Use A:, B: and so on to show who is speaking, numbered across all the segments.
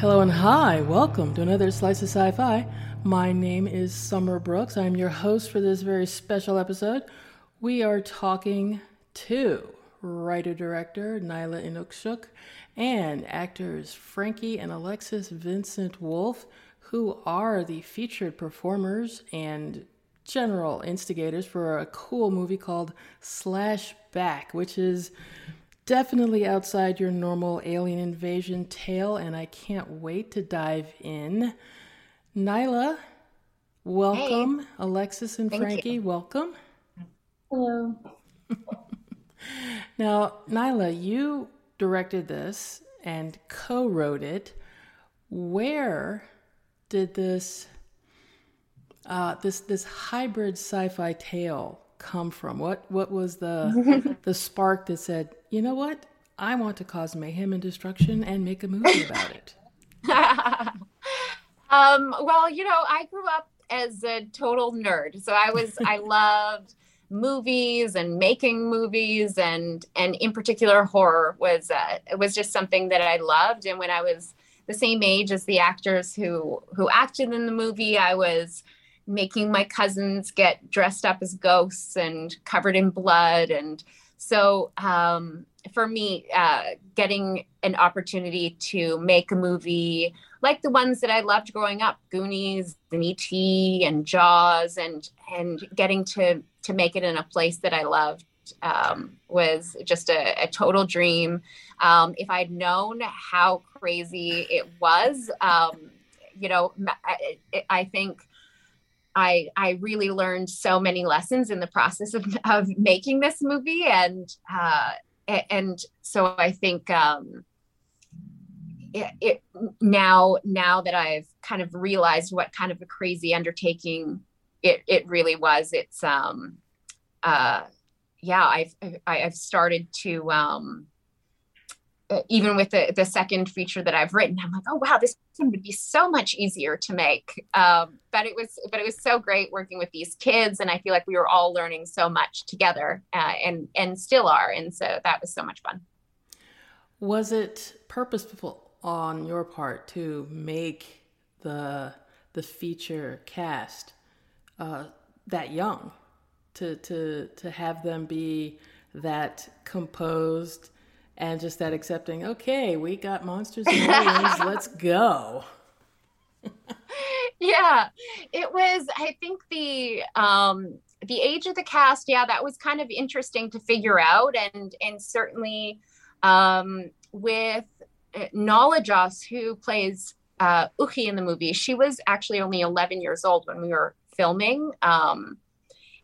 A: Hello and hi, welcome to another Slice of Sci Fi. My name is Summer Brooks. I'm your host for this very special episode. We are talking to writer director Nyla Innuksuk and actors Frankie and Alexis Vincent Wolf, who are the featured performers and general instigators for a cool movie called Slash Back, which is definitely outside your normal alien invasion tale, and I can't wait to dive in. Nyla, welcome. Hey. Alexis and Thank Frankie, you. welcome.
B: Hello.
A: now, Nyla, you directed this and co wrote it. Where did this uh, this this hybrid sci-fi tale come from? What what was the the spark that said, you know what? I want to cause mayhem and destruction and make a movie about it.
C: um, well, you know, I grew up as a total nerd, so I was I loved movies and making movies and and in particular horror was uh, was just something that I loved and when I was the same age as the actors who who acted in the movie I was making my cousins get dressed up as ghosts and covered in blood and so um, for me, uh, getting an opportunity to make a movie like the ones that I loved growing up, Goonies and E.T. and Jaws, and and getting to to make it in a place that I loved um, was just a, a total dream. Um, if I'd known how crazy it was, um, you know, I, I think I I really learned so many lessons in the process of, of making this movie, and uh, and so I think um, it, it, now now that I've kind of realized what kind of a crazy undertaking it it really was. It's um uh yeah I've I've started to um even with the, the second feature that I've written, I'm like, oh wow, this one would be so much easier to make. Um, but it was, but it was so great working with these kids, and I feel like we were all learning so much together, uh, and and still are, and so that was so much fun.
A: Was it purposeful on your part to make the the feature cast uh, that young, to to to have them be that composed? And just that accepting, okay, we got monsters and aliens, let's go.
C: yeah, it was, I think the, um, the age of the cast, yeah, that was kind of interesting to figure out. And, and certainly, um, with uh, Nalajoss, who plays uh, Uchi in the movie, she was actually only 11 years old when we were filming. Um,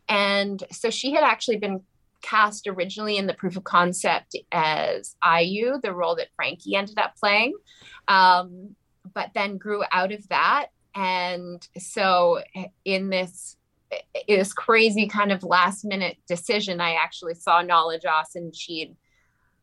C: and so she had actually been cast originally in the proof of concept as Ayu, the role that Frankie ended up playing, um, but then grew out of that. And so in this this crazy kind of last minute decision, I actually saw Nalajoss and she'd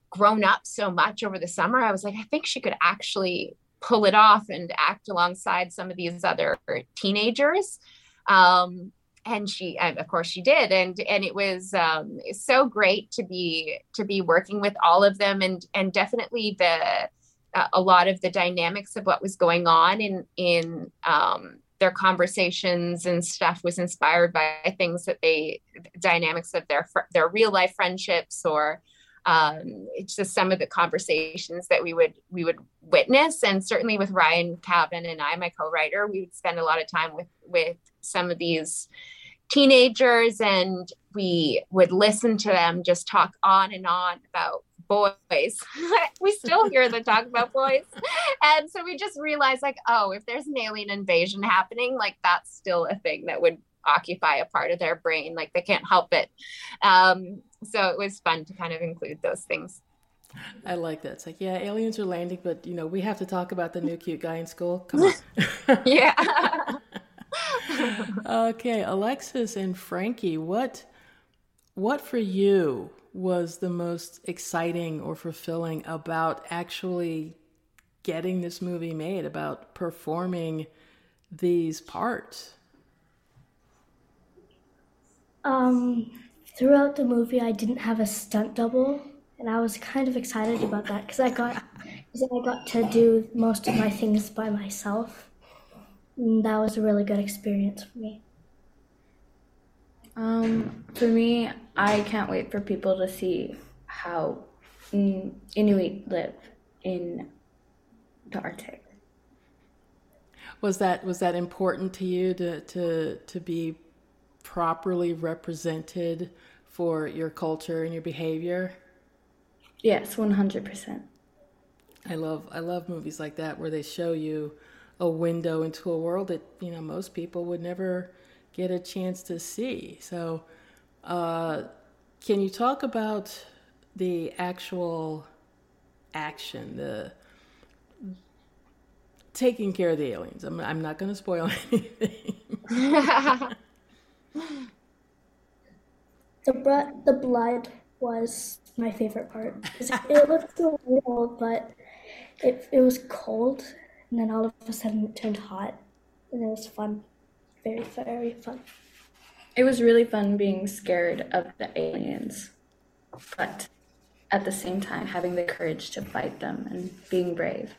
C: grown up so much over the summer. I was like, I think she could actually pull it off and act alongside some of these other teenagers. Um, and she and of course she did and and it was um, so great to be to be working with all of them and and definitely the uh, a lot of the dynamics of what was going on in in um, their conversations and stuff was inspired by things that they dynamics of their their real life friendships or um, it's just some of the conversations that we would we would witness and certainly with Ryan Cavan and I my co-writer we would spend a lot of time with with some of these teenagers and we would listen to them just talk on and on about boys. we still hear them talk about boys. And so we just realized like, oh, if there's an alien invasion happening, like that's still a thing that would occupy a part of their brain. Like they can't help it. Um, so it was fun to kind of include those things.
A: I like that. It's like, yeah, aliens are landing, but you know, we have to talk about the new cute guy in school. Come on.
C: yeah
A: okay, Alexis and Frankie, what what for you was the most exciting or fulfilling about actually getting this movie made, about performing these parts?
B: Um, throughout the movie, I didn't have a stunt double, and I was kind of excited about that because I got cause I got to do most of my things by myself. And that was a really good experience for me.
D: Um, for me, I can't wait for people to see how Inuit live in the Arctic.
A: Was that was that important to you to to to be properly represented for your culture and your behavior?
D: Yes, one hundred percent.
A: I love I love movies like that where they show you a window into a world that you know most people would never get a chance to see. So, uh, can you talk about the actual action, the taking care of the aliens? I'm, I'm not going to spoil anything.
B: the blood, the blood was my favorite part. It looked so real, but it it was cold, and then all of a sudden it turned hot, and it was fun very, very fun.
D: It was really fun being scared of the aliens, but at the same time having the courage to fight them and being brave.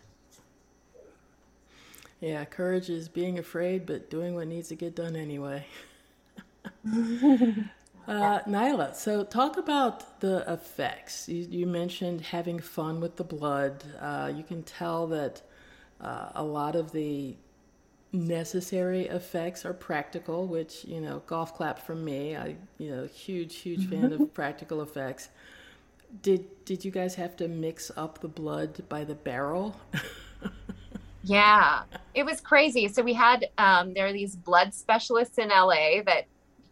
A: Yeah, courage is being afraid but doing what needs to get done anyway. uh, Nyla, so talk about the effects. You, you, mentioned having fun with the blood. Uh, you can tell that uh, a lot of the necessary effects are practical, which, you know, golf clap from me. I, you know, huge, huge fan of practical effects. Did did you guys have to mix up the blood by the barrel?
C: yeah, it was crazy. So we had um, there are these blood specialists in LA that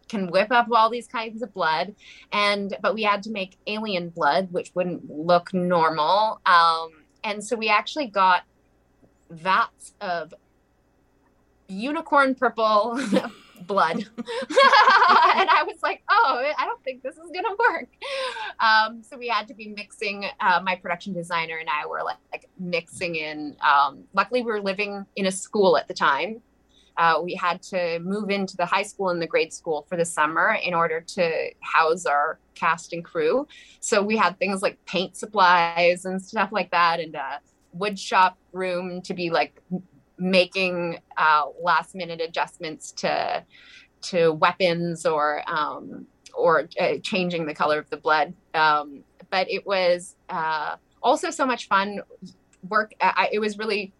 C: can whip up all these kinds of blood, and but we had to make alien blood, which wouldn't look normal. Um, and so we actually got vats of unicorn purple blood. and I was like, oh, I don't think this is going to work. Um, so we had to be mixing, uh, my production designer and I were like, like mixing in. Um, luckily, we were living in a school at the time. Uh, we had to move into the high school and the grade school for the summer in order to house our cast and crew. So we had things like paint supplies and stuff like that, and a wood shop room to be like making uh, last minute adjustments to to weapons or um, or uh, changing the color of the blood. Um, but it was uh, also so much fun work. I, it was really.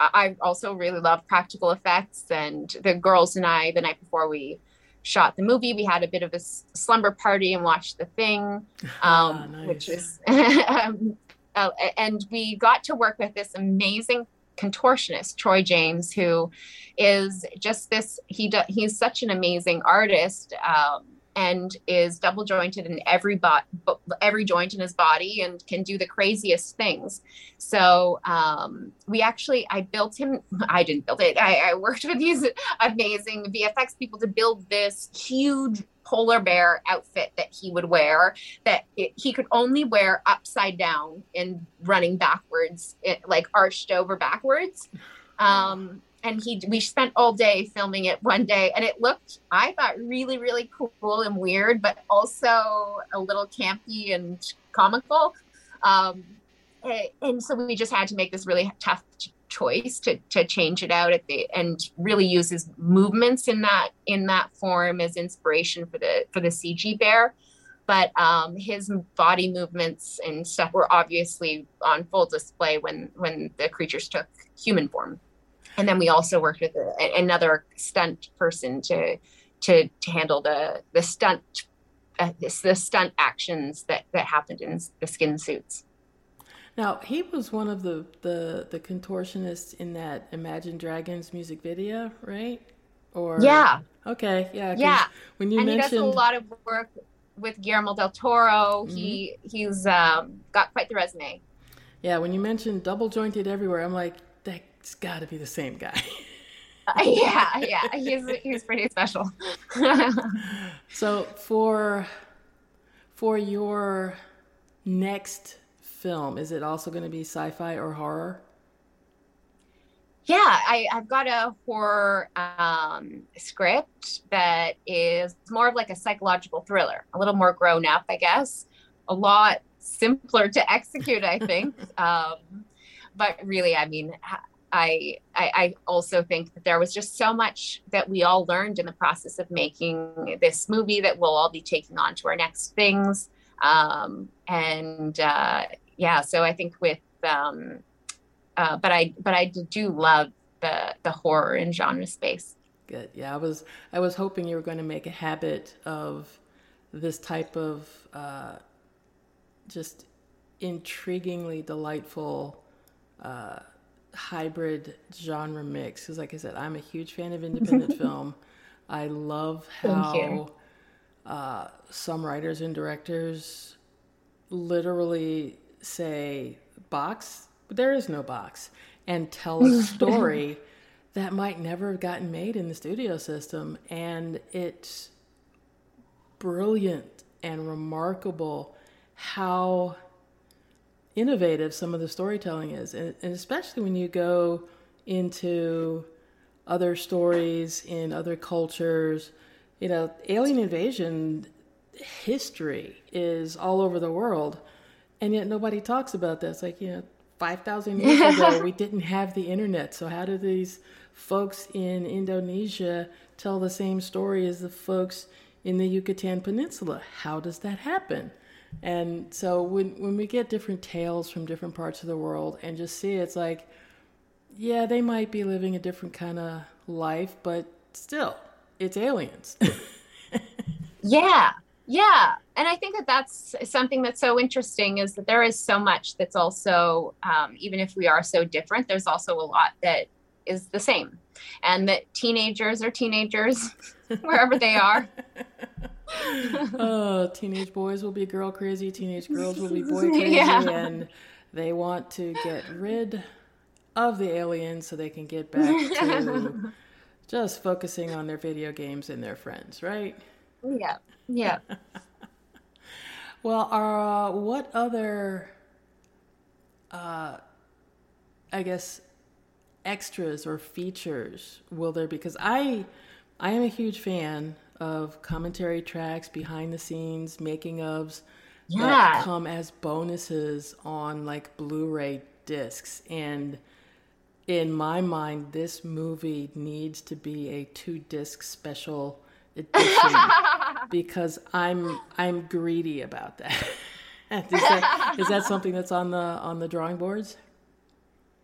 C: I also really love practical effects, and the girls and I, the night before we shot the movie, we had a bit of a slumber party and watched the thing, ah, um, nice. which was, um, uh, and we got to work with this amazing contortionist Troy James, who is just this. He do, he's such an amazing artist. Um, and is double jointed in every bot, every joint in his body, and can do the craziest things. So um, we actually, I built him. I didn't build it. I, I worked with these amazing VFX people to build this huge polar bear outfit that he would wear that it, he could only wear upside down and running backwards, it, like arched over backwards. Um, and he we spent all day filming it one day and it looked i thought really really cool and weird but also a little campy and comical um, and so we just had to make this really tough choice to to change it out at the and really uses movements in that in that form as inspiration for the for the CG bear. But um, his body movements and stuff were obviously on full display when when the creatures took human form. And then we also worked with a, another stunt person to to to handle the the stunt uh, the stunt actions that that happened in the skin suits.
A: Now he was one of the the the contortionists in that Imagine Dragons music video, right?
C: Or yeah,
A: okay, yeah,
C: yeah. When you and mentioned... he does a lot of work with Guillermo del Toro. Mm-hmm. He he's um, got quite the resume.
A: Yeah, when you mentioned double jointed everywhere, I'm like, that's got to be the same guy.
C: uh, yeah, yeah, he's he's pretty special.
A: so for for your next film, is it also going to be sci-fi or horror?
C: Yeah, I, have got a horror um, script that is more of like a psychological thriller, a little more grown up, I guess, a lot simpler to execute, I think. um, but really, I mean, I, I, I also think that there was just so much that we all learned in the process of making this movie that we'll all be taking on to our next things. Um, and uh, yeah, so I think with, um, uh, but I, but I do love the the horror and genre space.
A: Good. Yeah, I was I was hoping you were going to make a habit of this type of uh, just intriguingly delightful uh, hybrid genre mix. Because, like I said, I'm a huge fan of independent film. I love how uh, some writers and directors literally say box, there is no box, and tell a story that might never have gotten made in the studio system. And it's brilliant and remarkable how innovative some of the storytelling is. And, and especially when you go into other stories in other cultures. You know, alien invasion history is all over the world, and yet nobody talks about this. Like, you know, 5,000 years ago, we didn't have the internet. So, how do these folks in Indonesia tell the same story as the folks in the Yucatan Peninsula? How does that happen? And so, when, when we get different tales from different parts of the world and just see it's like, yeah, they might be living a different kind of life, but still, it's aliens.
C: yeah. Yeah. And I think that that's something that's so interesting is that there is so much that's also, um, even if we are so different, there's also a lot that is the same. And that teenagers are teenagers wherever they are.
A: oh, teenage boys will be girl crazy, teenage girls will be boy crazy, yeah. and they want to get rid of the aliens so they can get back to just focusing on their video games and their friends, right?
C: Yeah. Yeah.
A: well, uh, what other, uh, I guess, extras or features will there be? Because I, I am a huge fan of commentary tracks, behind the scenes, making ofs yeah. that come as bonuses on like Blu-ray discs and in my mind, this movie needs to be a two disc special because I'm I'm greedy about that. is, that is that something that's on the on the drawing boards?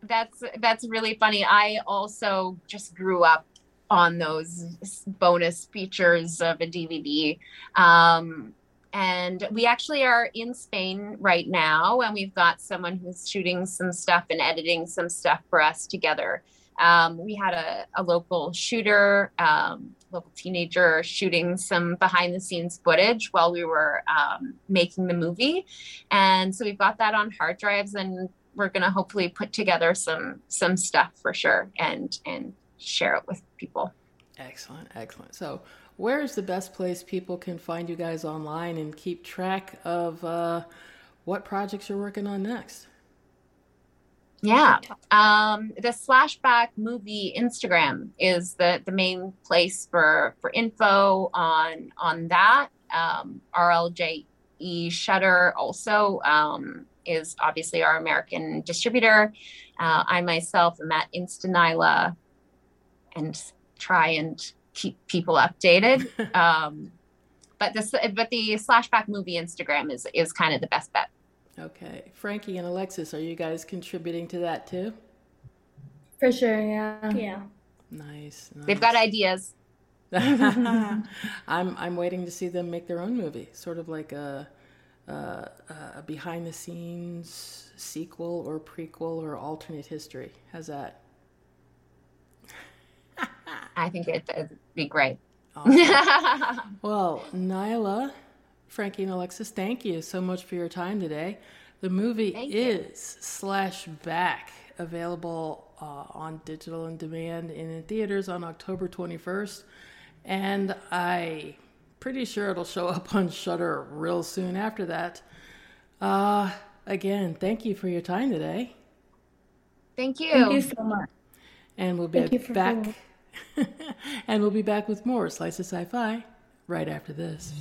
C: That's that's really funny. I also just grew up on those bonus features of a DVD. Um, and we actually are in Spain right now, and we've got someone who's shooting some stuff and editing some stuff for us together. Um, we had a, a local shooter, um, local teenager, shooting some behind the scenes footage while we were um, making the movie, and so we've got that on hard drives, and we're going to hopefully put together some some stuff for sure and and share it with people.
A: Excellent, excellent. So where is the best place people can find you guys online and keep track of uh, what projects you're working on next?
C: Yeah, um, the Slashback movie Instagram is the the main place for for info on on that. Um, RLJE Shudder also um, is obviously our American distributor. Uh, I myself am at Instanila and try and keep people updated. um, but this, but the Slashback movie Instagram is is kind of the best bet.
A: Okay, Frankie and Alexis, are you guys contributing to that too?
D: For sure, yeah.
B: Yeah.
A: Nice. nice.
C: They've got ideas.
A: I'm I'm waiting to see them make their own movie, sort of like a, a, a behind the scenes sequel or prequel or alternate history. How's that?
C: I think it, would be great.
A: Awesome. well, Nyla, Frankie, and Alexis, thank you so much for your time today. The movie thank is you. Slash Back, available uh, on digital and demand and in theaters on October 21st. And I pretty sure it'll show up on Shudder real soon after that. Uh, again, thank you for your time today.
C: Thank you.
D: Thank you so much.
A: And we'll be back. and we'll be back with more Slice of Sci Fi right after this.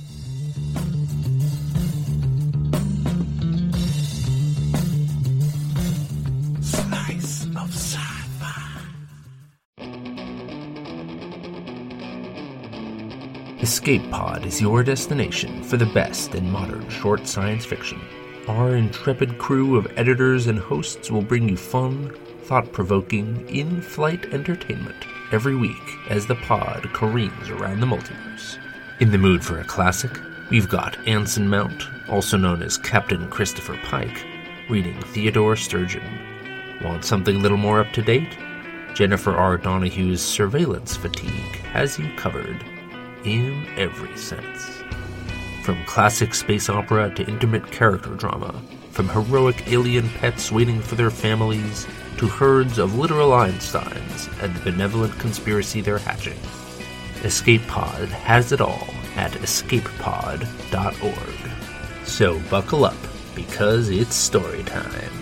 E: Escape Pod is your destination for the best in modern short science fiction. Our intrepid crew of editors and hosts will bring you fun, thought provoking, in flight entertainment every week as the pod careens around the multiverse. In the mood for a classic, we've got Anson Mount, also known as Captain Christopher Pike, reading Theodore Sturgeon. Want something a little more up to date? Jennifer R. Donohue's Surveillance Fatigue has you covered in every sense. From classic space opera to intimate character drama, from heroic alien pets waiting for their families to herds of literal Einsteins and the benevolent conspiracy they're hatching. Escape Pod has it all at escapepod.org. So buckle up, because it's story time.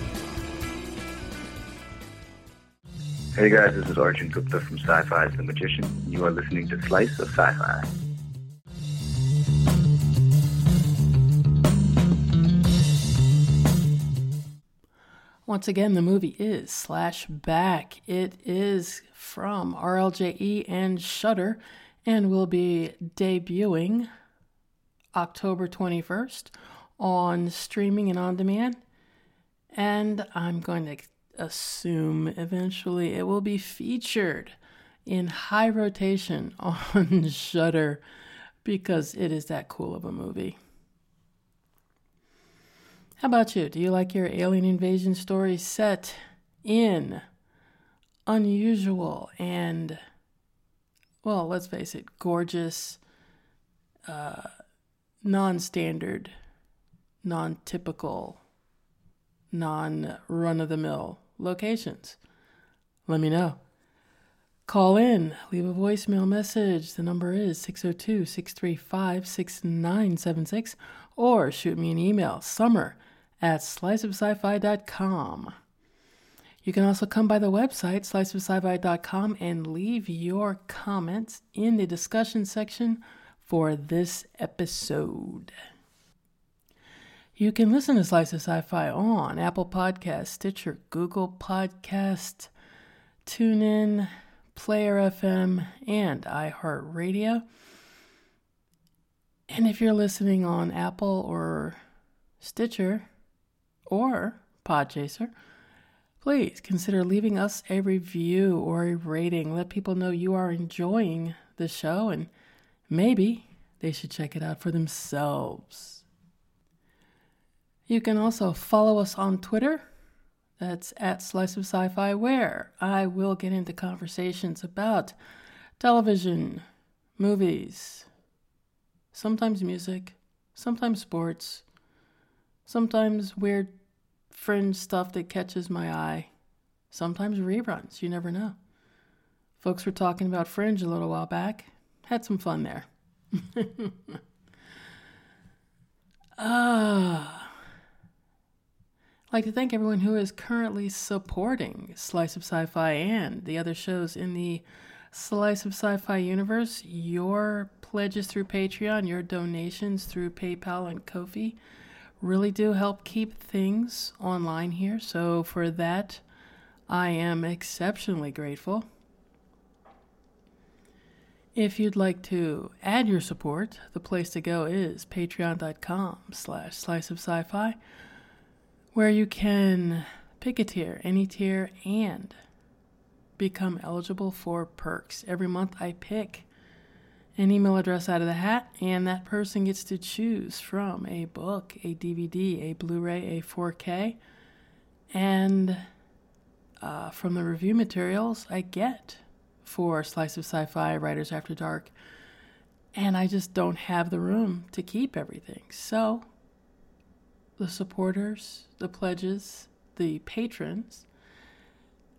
F: Hey guys, this is Arjun Gupta from Syfy's The Magician. You are listening to Slice of Sci-Fi.
A: Once again, the movie is Slash Back. It is from RLJE and Shudder and will be debuting October 21st on streaming and on demand. And I'm going to assume eventually it will be featured in high rotation on Shudder because it is that cool of a movie. How about you? Do you like your alien invasion story set in unusual and, well, let's face it, gorgeous, uh, non standard, non typical, non run of the mill locations? Let me know. Call in, leave a voicemail message. The number is 602 635 6976, or shoot me an email, summer at sliceofsci-fi.com. You can also come by the website, sliceofsci-fi.com, and leave your comments in the discussion section for this episode. You can listen to Slice of Sci-Fi on Apple Podcasts, Stitcher, Google Podcast, TuneIn, Player FM, and iHeartRadio. And if you're listening on Apple or Stitcher, or Podchaser, please consider leaving us a review or a rating. Let people know you are enjoying the show and maybe they should check it out for themselves. You can also follow us on Twitter. That's at Slice of Sci Fi, where I will get into conversations about television, movies, sometimes music, sometimes sports, sometimes weird fringe stuff that catches my eye, sometimes reruns. You never know. Folks were talking about Fringe a little while back. Had some fun there. Ah. I'd like to thank everyone who is currently supporting Slice of Sci Fi and the other shows in the Slice of Sci Fi universe. Your pledges through Patreon, your donations through PayPal and Ko-fi really do help keep things online here. So, for that, I am exceptionally grateful. If you'd like to add your support, the place to go is patreon.com slash slice of sci-fi, where you can pick a tier, any tier, and become eligible for perks. Every month I pick an email address out of the hat, and that person gets to choose from a book, a DVD, a Blu ray, a 4K, and uh, from the review materials I get for Slice of Sci Fi, Writers After Dark. And I just don't have the room to keep everything. So, the supporters, the pledges, the patrons,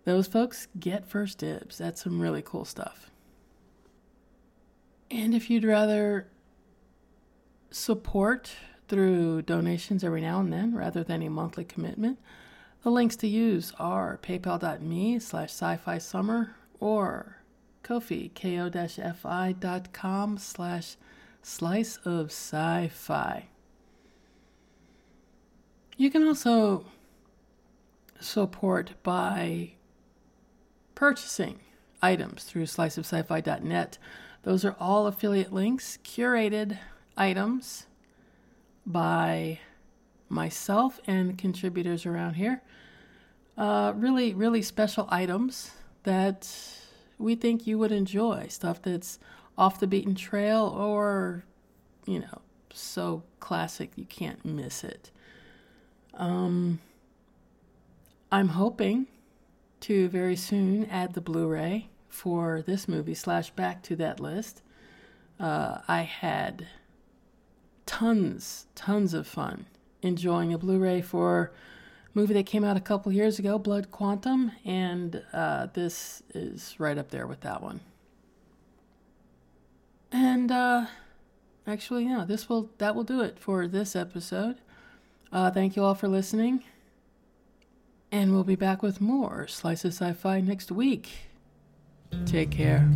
A: those folks get first dibs. That's some really cool stuff. And if you'd rather support through donations every now and then rather than a monthly commitment, the links to use are paypal.me slash sci-fi summer or Ko-fi, ko-fi.com slash slice of sci-fi. You can also support by purchasing items through sliceofsci-fi.net. Those are all affiliate links, curated items by myself and contributors around here. Uh, really, really special items that we think you would enjoy. Stuff that's off the beaten trail or, you know, so classic you can't miss it. Um, I'm hoping to very soon add the Blu ray for this movie slash back to that list. Uh, I had tons, tons of fun enjoying a Blu ray for a movie that came out a couple years ago, Blood Quantum, and uh, this is right up there with that one. And uh, actually, yeah, this will that will do it for this episode. Uh, thank you all for listening, and we'll be back with more Slices of Sci-Fi next week. Take care.